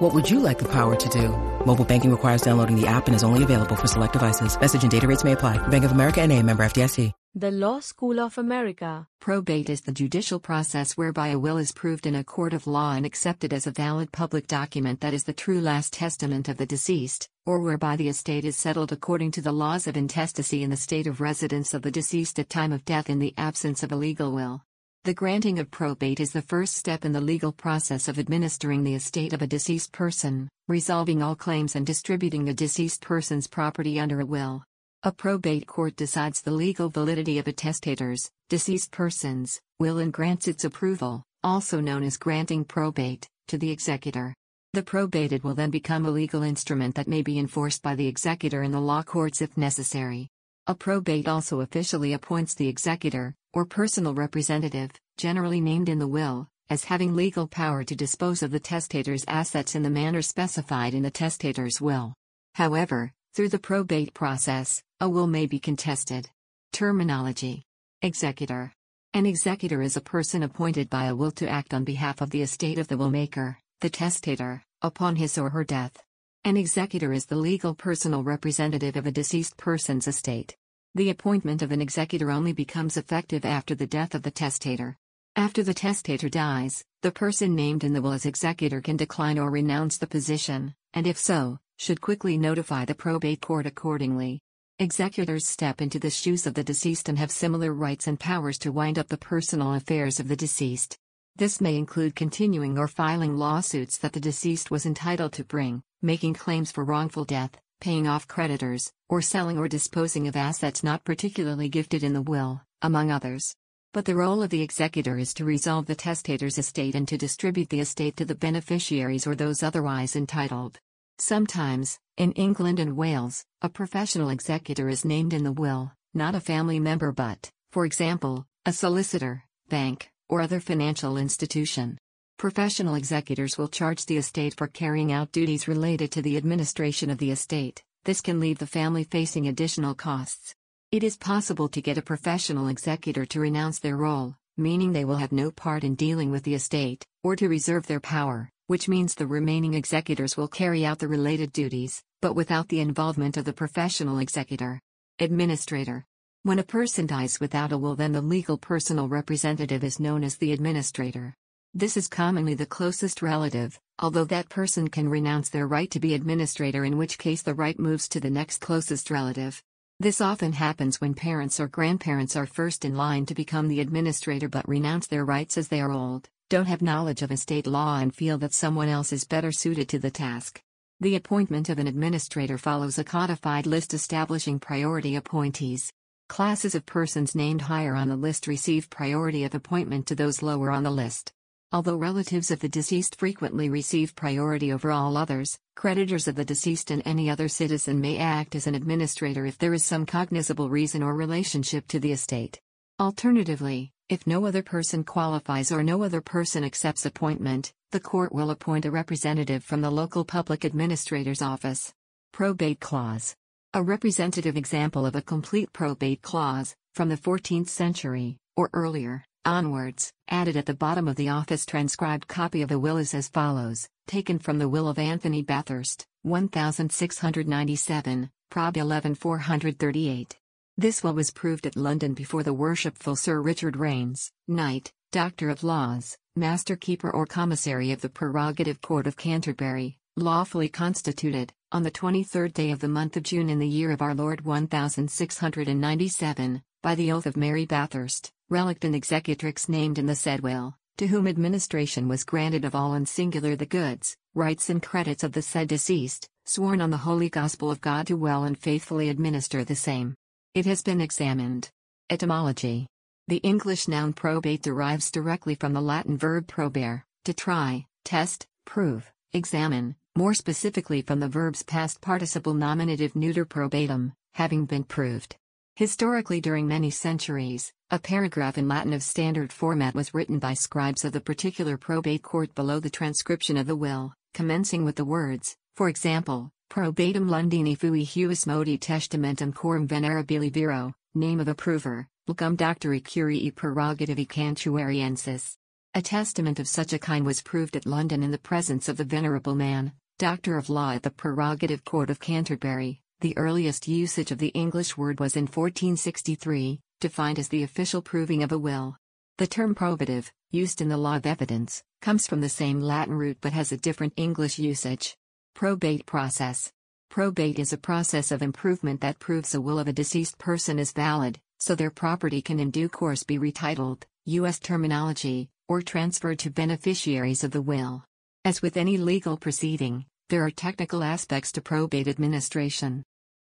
What would you like the power to do? Mobile banking requires downloading the app and is only available for select devices. Message and data rates may apply. Bank of America and a member FDIC. The Law School of America. Probate is the judicial process whereby a will is proved in a court of law and accepted as a valid public document that is the true last testament of the deceased, or whereby the estate is settled according to the laws of intestacy in the state of residence of the deceased at time of death in the absence of a legal will. The granting of probate is the first step in the legal process of administering the estate of a deceased person, resolving all claims and distributing the deceased person's property under a will. A probate court decides the legal validity of a testator's, deceased person's, will and grants its approval, also known as granting probate, to the executor. The probated will then become a legal instrument that may be enforced by the executor in the law courts if necessary. A probate also officially appoints the executor, or personal representative, generally named in the will, as having legal power to dispose of the testator's assets in the manner specified in the testator's will. However, through the probate process, a will may be contested. Terminology Executor An executor is a person appointed by a will to act on behalf of the estate of the willmaker, the testator, upon his or her death. An executor is the legal personal representative of a deceased person's estate. The appointment of an executor only becomes effective after the death of the testator. After the testator dies, the person named in the will as executor can decline or renounce the position, and if so, should quickly notify the probate court accordingly. Executors step into the shoes of the deceased and have similar rights and powers to wind up the personal affairs of the deceased. This may include continuing or filing lawsuits that the deceased was entitled to bring, making claims for wrongful death, paying off creditors, or selling or disposing of assets not particularly gifted in the will, among others. But the role of the executor is to resolve the testator's estate and to distribute the estate to the beneficiaries or those otherwise entitled. Sometimes, in England and Wales, a professional executor is named in the will, not a family member but, for example, a solicitor, bank, or other financial institution. Professional executors will charge the estate for carrying out duties related to the administration of the estate. This can leave the family facing additional costs. It is possible to get a professional executor to renounce their role, meaning they will have no part in dealing with the estate, or to reserve their power, which means the remaining executors will carry out the related duties, but without the involvement of the professional executor. Administrator. When a person dies without a will, then the legal personal representative is known as the administrator. This is commonly the closest relative, although that person can renounce their right to be administrator, in which case the right moves to the next closest relative. This often happens when parents or grandparents are first in line to become the administrator but renounce their rights as they are old don't have knowledge of estate law and feel that someone else is better suited to the task. The appointment of an administrator follows a codified list establishing priority appointees. Classes of persons named higher on the list receive priority of appointment to those lower on the list. Although relatives of the deceased frequently receive priority over all others, creditors of the deceased and any other citizen may act as an administrator if there is some cognizable reason or relationship to the estate. Alternatively, if no other person qualifies or no other person accepts appointment, the court will appoint a representative from the local public administrator's office. Probate Clause A representative example of a complete probate clause, from the 14th century, or earlier, onwards, added at the bottom of the office transcribed copy of a will is as follows, taken from the will of Anthony Bathurst, 1697, Prob 11438. This will was proved at London before the worshipful Sir Richard Raines, Knight, Doctor of Laws, Master Keeper or Commissary of the Prerogative Court of Canterbury, lawfully constituted, on the 23rd day of the month of June in the year of our Lord 1697, by the oath of Mary Bathurst, relict and executrix named in the said will, to whom administration was granted of all and singular the goods, rights and credits of the said deceased, sworn on the holy gospel of God to well and faithfully administer the same. It has been examined. Etymology The English noun probate derives directly from the Latin verb probare, to try, test, prove, examine, more specifically from the verb's past participle nominative neuter probatum, having been proved. Historically, during many centuries, a paragraph in Latin of standard format was written by scribes of the particular probate court below the transcription of the will, commencing with the words, for example, Probatum Londini fui huis modi testamentum coram venerabili viro, name of approver, lucum doctori curii prerogativi cantuariensis. A testament of such a kind was proved at London in the presence of the venerable man, Doctor of Law at the Prerogative Court of Canterbury. The earliest usage of the English word was in 1463, defined as the official proving of a will. The term probative, used in the law of evidence, comes from the same Latin root but has a different English usage. Probate process. Probate is a process of improvement that proves a will of a deceased person is valid, so their property can in due course be retitled, U.S. terminology, or transferred to beneficiaries of the will. As with any legal proceeding, there are technical aspects to probate administration.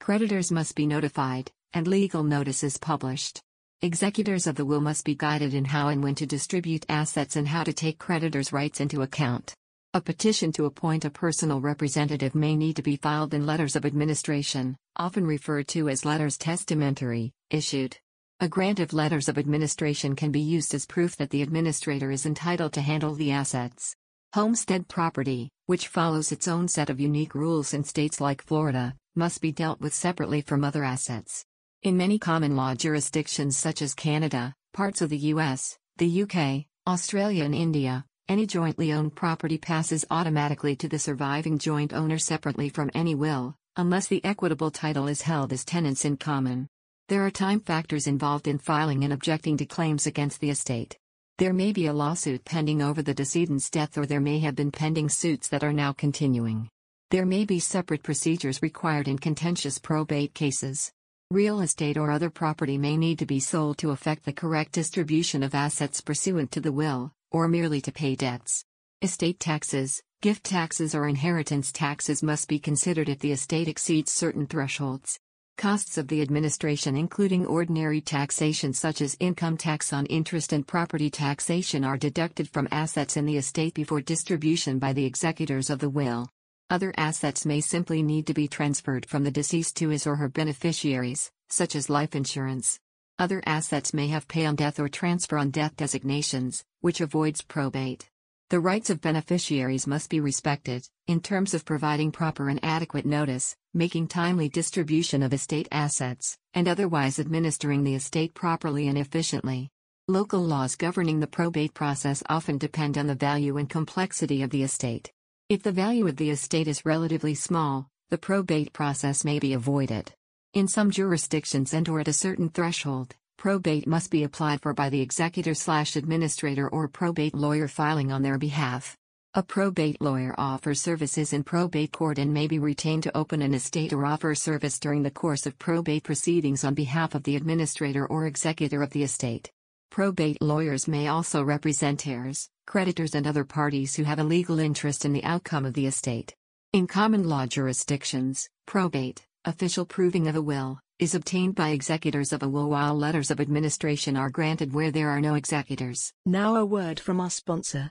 Creditors must be notified, and legal notices published. Executors of the will must be guided in how and when to distribute assets and how to take creditors' rights into account. A petition to appoint a personal representative may need to be filed in letters of administration, often referred to as letters testamentary, issued. A grant of letters of administration can be used as proof that the administrator is entitled to handle the assets. Homestead property, which follows its own set of unique rules in states like Florida, must be dealt with separately from other assets. In many common law jurisdictions such as Canada, parts of the US, the UK, Australia, and India, any jointly owned property passes automatically to the surviving joint owner separately from any will, unless the equitable title is held as tenants in common. There are time factors involved in filing and objecting to claims against the estate. There may be a lawsuit pending over the decedent's death, or there may have been pending suits that are now continuing. There may be separate procedures required in contentious probate cases. Real estate or other property may need to be sold to effect the correct distribution of assets pursuant to the will, or merely to pay debts. Estate taxes, gift taxes, or inheritance taxes must be considered if the estate exceeds certain thresholds. Costs of the administration, including ordinary taxation such as income tax on interest and property taxation, are deducted from assets in the estate before distribution by the executors of the will. Other assets may simply need to be transferred from the deceased to his or her beneficiaries, such as life insurance. Other assets may have pay on death or transfer on death designations, which avoids probate. The rights of beneficiaries must be respected, in terms of providing proper and adequate notice, making timely distribution of estate assets, and otherwise administering the estate properly and efficiently. Local laws governing the probate process often depend on the value and complexity of the estate. If the value of the estate is relatively small, the probate process may be avoided. In some jurisdictions and or at a certain threshold, Probate must be applied for by the executor slash administrator or probate lawyer filing on their behalf. A probate lawyer offers services in probate court and may be retained to open an estate or offer service during the course of probate proceedings on behalf of the administrator or executor of the estate. Probate lawyers may also represent heirs, creditors, and other parties who have a legal interest in the outcome of the estate. In common law jurisdictions, probate, official proving of a will, is obtained by executors of a will while letters of administration are granted where there are no executors. Now a word from our sponsor.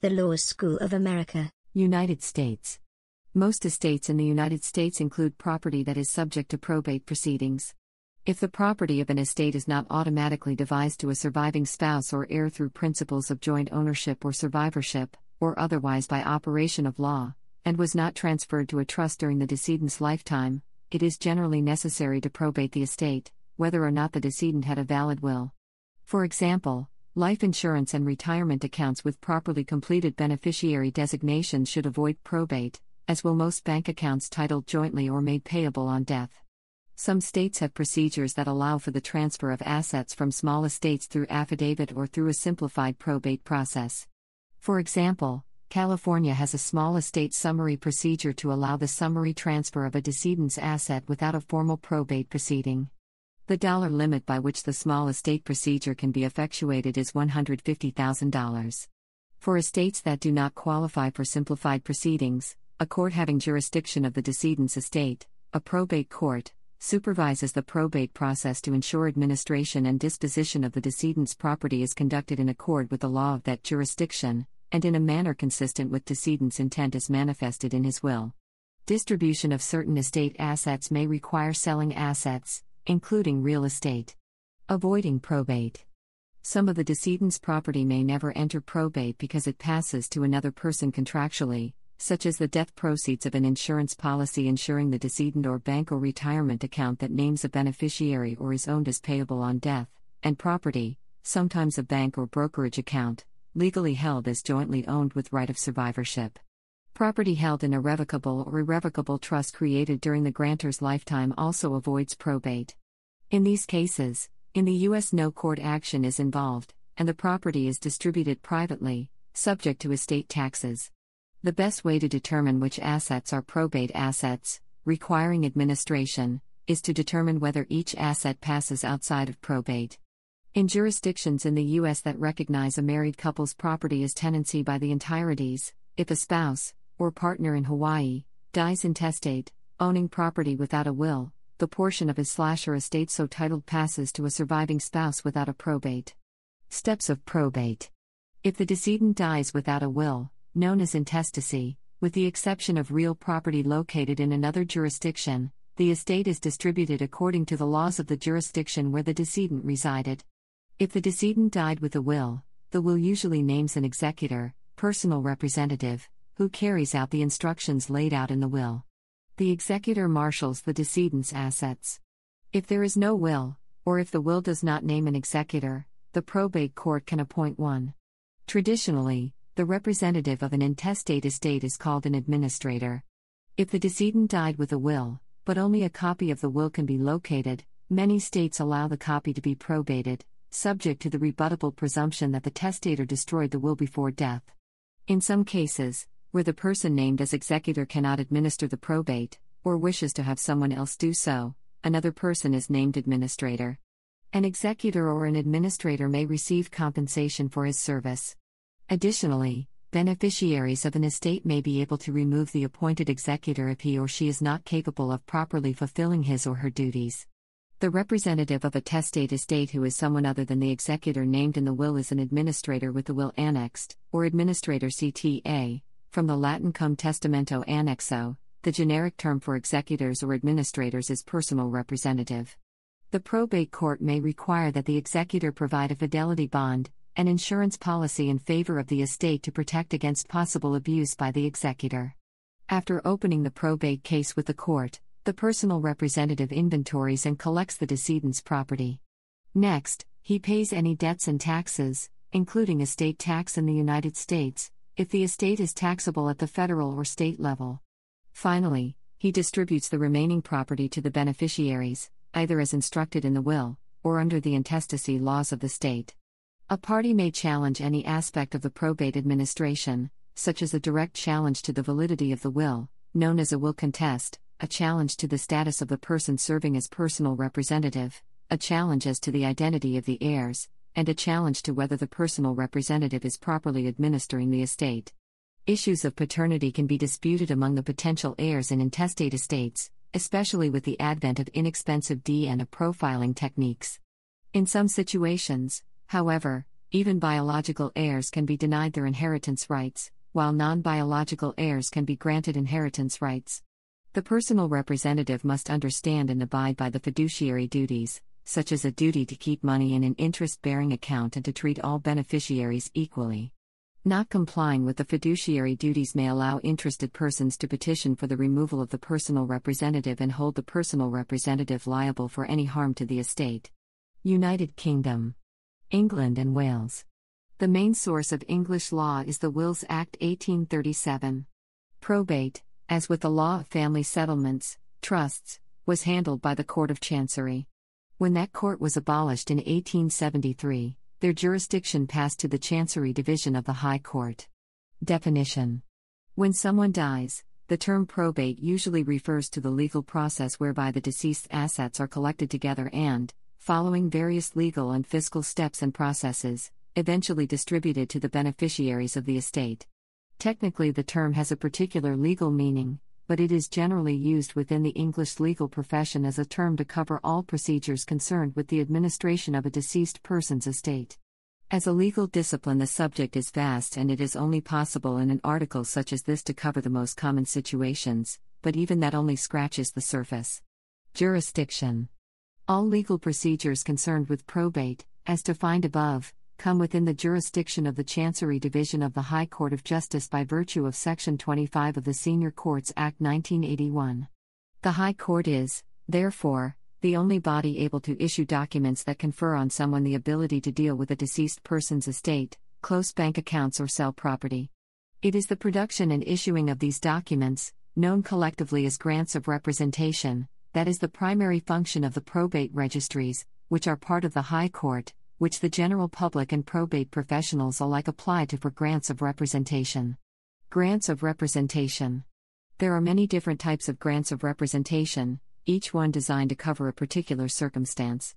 The Law School of America. United States. Most estates in the United States include property that is subject to probate proceedings. If the property of an estate is not automatically devised to a surviving spouse or heir through principles of joint ownership or survivorship, or otherwise by operation of law, and was not transferred to a trust during the decedent's lifetime, it is generally necessary to probate the estate, whether or not the decedent had a valid will. For example, Life insurance and retirement accounts with properly completed beneficiary designations should avoid probate, as will most bank accounts titled jointly or made payable on death. Some states have procedures that allow for the transfer of assets from small estates through affidavit or through a simplified probate process. For example, California has a small estate summary procedure to allow the summary transfer of a decedent's asset without a formal probate proceeding. The dollar limit by which the small estate procedure can be effectuated is $150,000. For estates that do not qualify for simplified proceedings, a court having jurisdiction of the decedent's estate, a probate court, supervises the probate process to ensure administration and disposition of the decedent's property is conducted in accord with the law of that jurisdiction, and in a manner consistent with decedent's intent as manifested in his will. Distribution of certain estate assets may require selling assets, including real estate. Avoiding probate. Some of the decedent's property may never enter probate because it passes to another person contractually, such as the death proceeds of an insurance policy insuring the decedent or bank or retirement account that names a beneficiary or is owned as payable on death, and property, sometimes a bank or brokerage account, legally held as jointly owned with right of survivorship. Property held in a revocable or irrevocable trust created during the grantor's lifetime also avoids probate. In these cases, in the U.S., no court action is involved, and the property is distributed privately, subject to estate taxes. The best way to determine which assets are probate assets, requiring administration, is to determine whether each asset passes outside of probate. In jurisdictions in the U.S. that recognize a married couple's property as tenancy by the entireties, if a spouse, or partner in Hawaii, dies intestate, owning property without a will, the portion of his slash or estate so titled passes to a surviving spouse without a probate. Steps of probate. If the decedent dies without a will, known as intestacy, with the exception of real property located in another jurisdiction, the estate is distributed according to the laws of the jurisdiction where the decedent resided. If the decedent died with a will, the will usually names an executor, personal representative, who carries out the instructions laid out in the will. The executor marshals the decedent's assets. If there is no will, or if the will does not name an executor, the probate court can appoint one. Traditionally, the representative of an intestate estate is called an administrator. If the decedent died with a will, but only a copy of the will can be located, many states allow the copy to be probated, subject to the rebuttable presumption that the testator destroyed the will before death. In some cases, where the person named as executor cannot administer the probate, or wishes to have someone else do so, another person is named administrator. An executor or an administrator may receive compensation for his service. Additionally, beneficiaries of an estate may be able to remove the appointed executor if he or she is not capable of properly fulfilling his or her duties. The representative of a testate estate who is someone other than the executor named in the will is an administrator with the will annexed, or administrator CTA, from the Latin cum testamento annexo, the generic term for executors or administrators is personal representative. The probate court may require that the executor provide a fidelity bond, an insurance policy in favor of the estate to protect against possible abuse by the executor. After opening the probate case with the court, the personal representative inventories and collects the decedent's property. Next, he pays any debts and taxes, including estate tax in the United States, if the estate is taxable at the federal or state level. Finally, he distributes the remaining property to the beneficiaries, either as instructed in the will, or under the intestacy laws of the state. A party may challenge any aspect of the probate administration, such as a direct challenge to the validity of the will, known as a will contest, a challenge to the status of the person serving as personal representative, a challenge as to the identity of the heirs, and a challenge to whether the personal representative is properly administering the estate. Issues of paternity can be disputed among the potential heirs in intestate estates, especially with the advent of inexpensive DNA profiling techniques. In some situations, however, even biological heirs can be denied their inheritance rights, while non biological heirs can be granted inheritance rights. The personal representative must understand and abide by the fiduciary duties, such as a duty to keep money in an interest bearing account and to treat all beneficiaries equally. Not complying with the fiduciary duties may allow interested persons to petition for the removal of the personal representative and hold the personal representative liable for any harm to the estate. United Kingdom, England, and Wales. The main source of English law is the Wills Act 1837. Probate, as with the law of family settlements, trusts, was handled by the Court of Chancery. When that court was abolished in 1873, their jurisdiction passed to the Chancery Division of the High Court. Definition When someone dies, The term probate usually refers to the legal process whereby the deceased's assets are collected together and, following various legal and fiscal steps and processes, eventually distributed to the beneficiaries of the estate. Technically, the term has a particular legal meaning, but it is generally used within the English legal profession as a term to cover all procedures concerned with the administration of a deceased person's estate. As a legal discipline, the subject is vast and it is only possible in an article such as this to cover the most common situations, but even that only scratches the surface. Jurisdiction All legal procedures concerned with probate, as defined above, come within the jurisdiction of the Chancery Division of the High Court of Justice by virtue of Section 25 of the Senior Courts Act 1981. The High Court is, therefore, the only body able to issue documents that confer on someone the ability to deal with a deceased person's estate, close bank accounts, or sell property. It is the production and issuing of these documents, known collectively as grants of representation, that is the primary function of the probate registries, which are part of the High Court, which the general public and probate professionals alike apply to for grants of representation. Grants of representation. There are many different types of grants of representation, each one designed to cover a particular circumstance.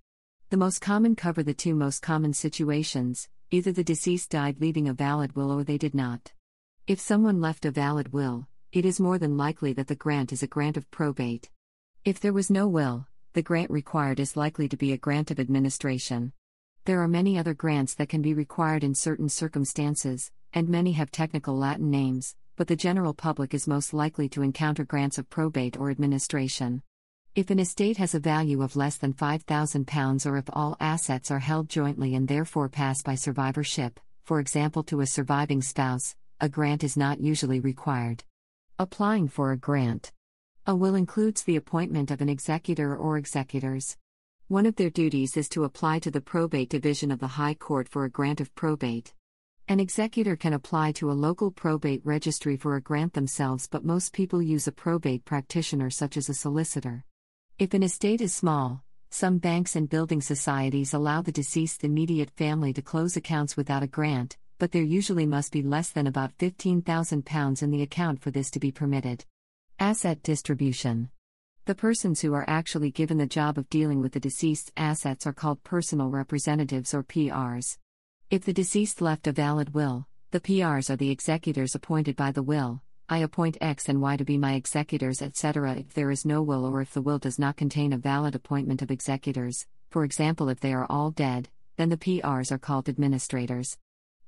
The most common cover the two most common situations either the deceased died leaving a valid will or they did not. If someone left a valid will, it is more than likely that the grant is a grant of probate. If there was no will, the grant required is likely to be a grant of administration. There are many other grants that can be required in certain circumstances, and many have technical Latin names, but the general public is most likely to encounter grants of probate or administration. If an estate has a value of less than £5,000 or if all assets are held jointly and therefore pass by survivorship, for example to a surviving spouse, a grant is not usually required. Applying for a grant. A will includes the appointment of an executor or executors. One of their duties is to apply to the probate division of the High Court for a grant of probate. An executor can apply to a local probate registry for a grant themselves, but most people use a probate practitioner such as a solicitor. If an estate is small, some banks and building societies allow the deceased immediate family to close accounts without a grant, but there usually must be less than about £15,000 in the account for this to be permitted. Asset distribution. The persons who are actually given the job of dealing with the deceased's assets are called personal representatives or PRs. If the deceased left a valid will, the PRs are the executors appointed by the will, I appoint X and Y to be my executors, etc. If there is no will or if the will does not contain a valid appointment of executors, for example, if they are all dead, then the PRs are called administrators.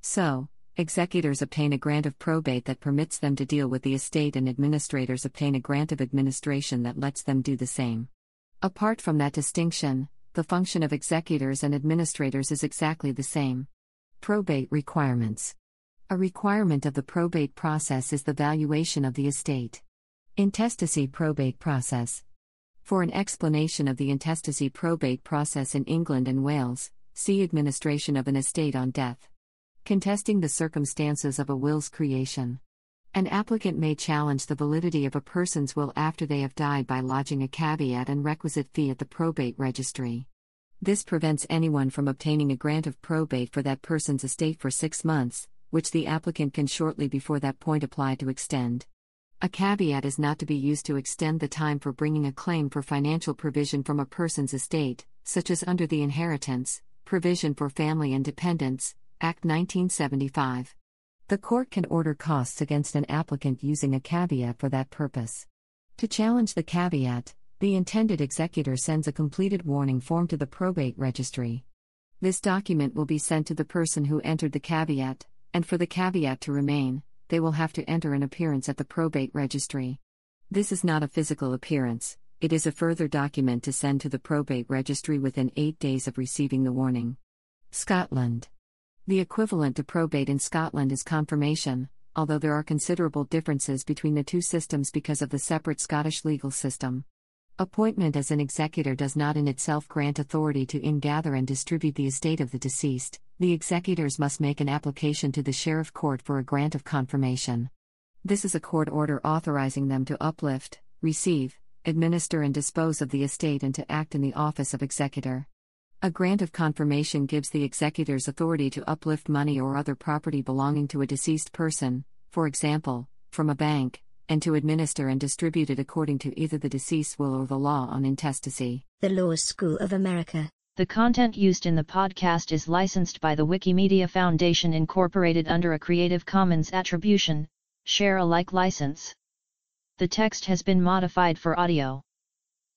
So, executors obtain a grant of probate that permits them to deal with the estate, and administrators obtain a grant of administration that lets them do the same. Apart from that distinction, the function of executors and administrators is exactly the same. Probate requirements. A requirement of the probate process is the valuation of the estate. Intestacy probate process. For an explanation of the intestacy probate process in England and Wales, see Administration of an Estate on Death. Contesting the circumstances of a will's creation. An applicant may challenge the validity of a person's will after they have died by lodging a caveat and requisite fee at the probate registry. This prevents anyone from obtaining a grant of probate for that person's estate for six months, which the applicant can shortly before that point apply to extend. A caveat is not to be used to extend the time for bringing a claim for financial provision from a person's estate, such as under the Inheritance, Provision for Family and Dependants, Act 1975. The court can order costs against an applicant using a caveat for that purpose. To challenge the caveat, the intended executor sends a completed warning form to the probate registry. This document will be sent to the person who entered the caveat, and for the caveat to remain, they will have to enter an appearance at the probate registry. This is not a physical appearance, it is a further document to send to the probate registry within eight days of receiving the warning. Scotland. The equivalent to probate in Scotland is confirmation, although there are considerable differences between the two systems because of the separate Scottish legal system. Appointment as an executor does not in itself grant authority to ingather and distribute the estate of the deceased, the executors must make an application to the Sheriff Court for a grant of confirmation. This is a court order authorizing them to uplift, receive, administer, and dispose of the estate and to act in the office of executor. A grant of confirmation gives the executors authority to uplift money or other property belonging to a deceased person, for example, from a bank, and to administer and distribute it according to either the deceased will or the law on intestacy. The Law School of America. The content used in the podcast is licensed by the Wikimedia Foundation Incorporated under a Creative Commons Attribution, Share Alike license. The text has been modified for audio.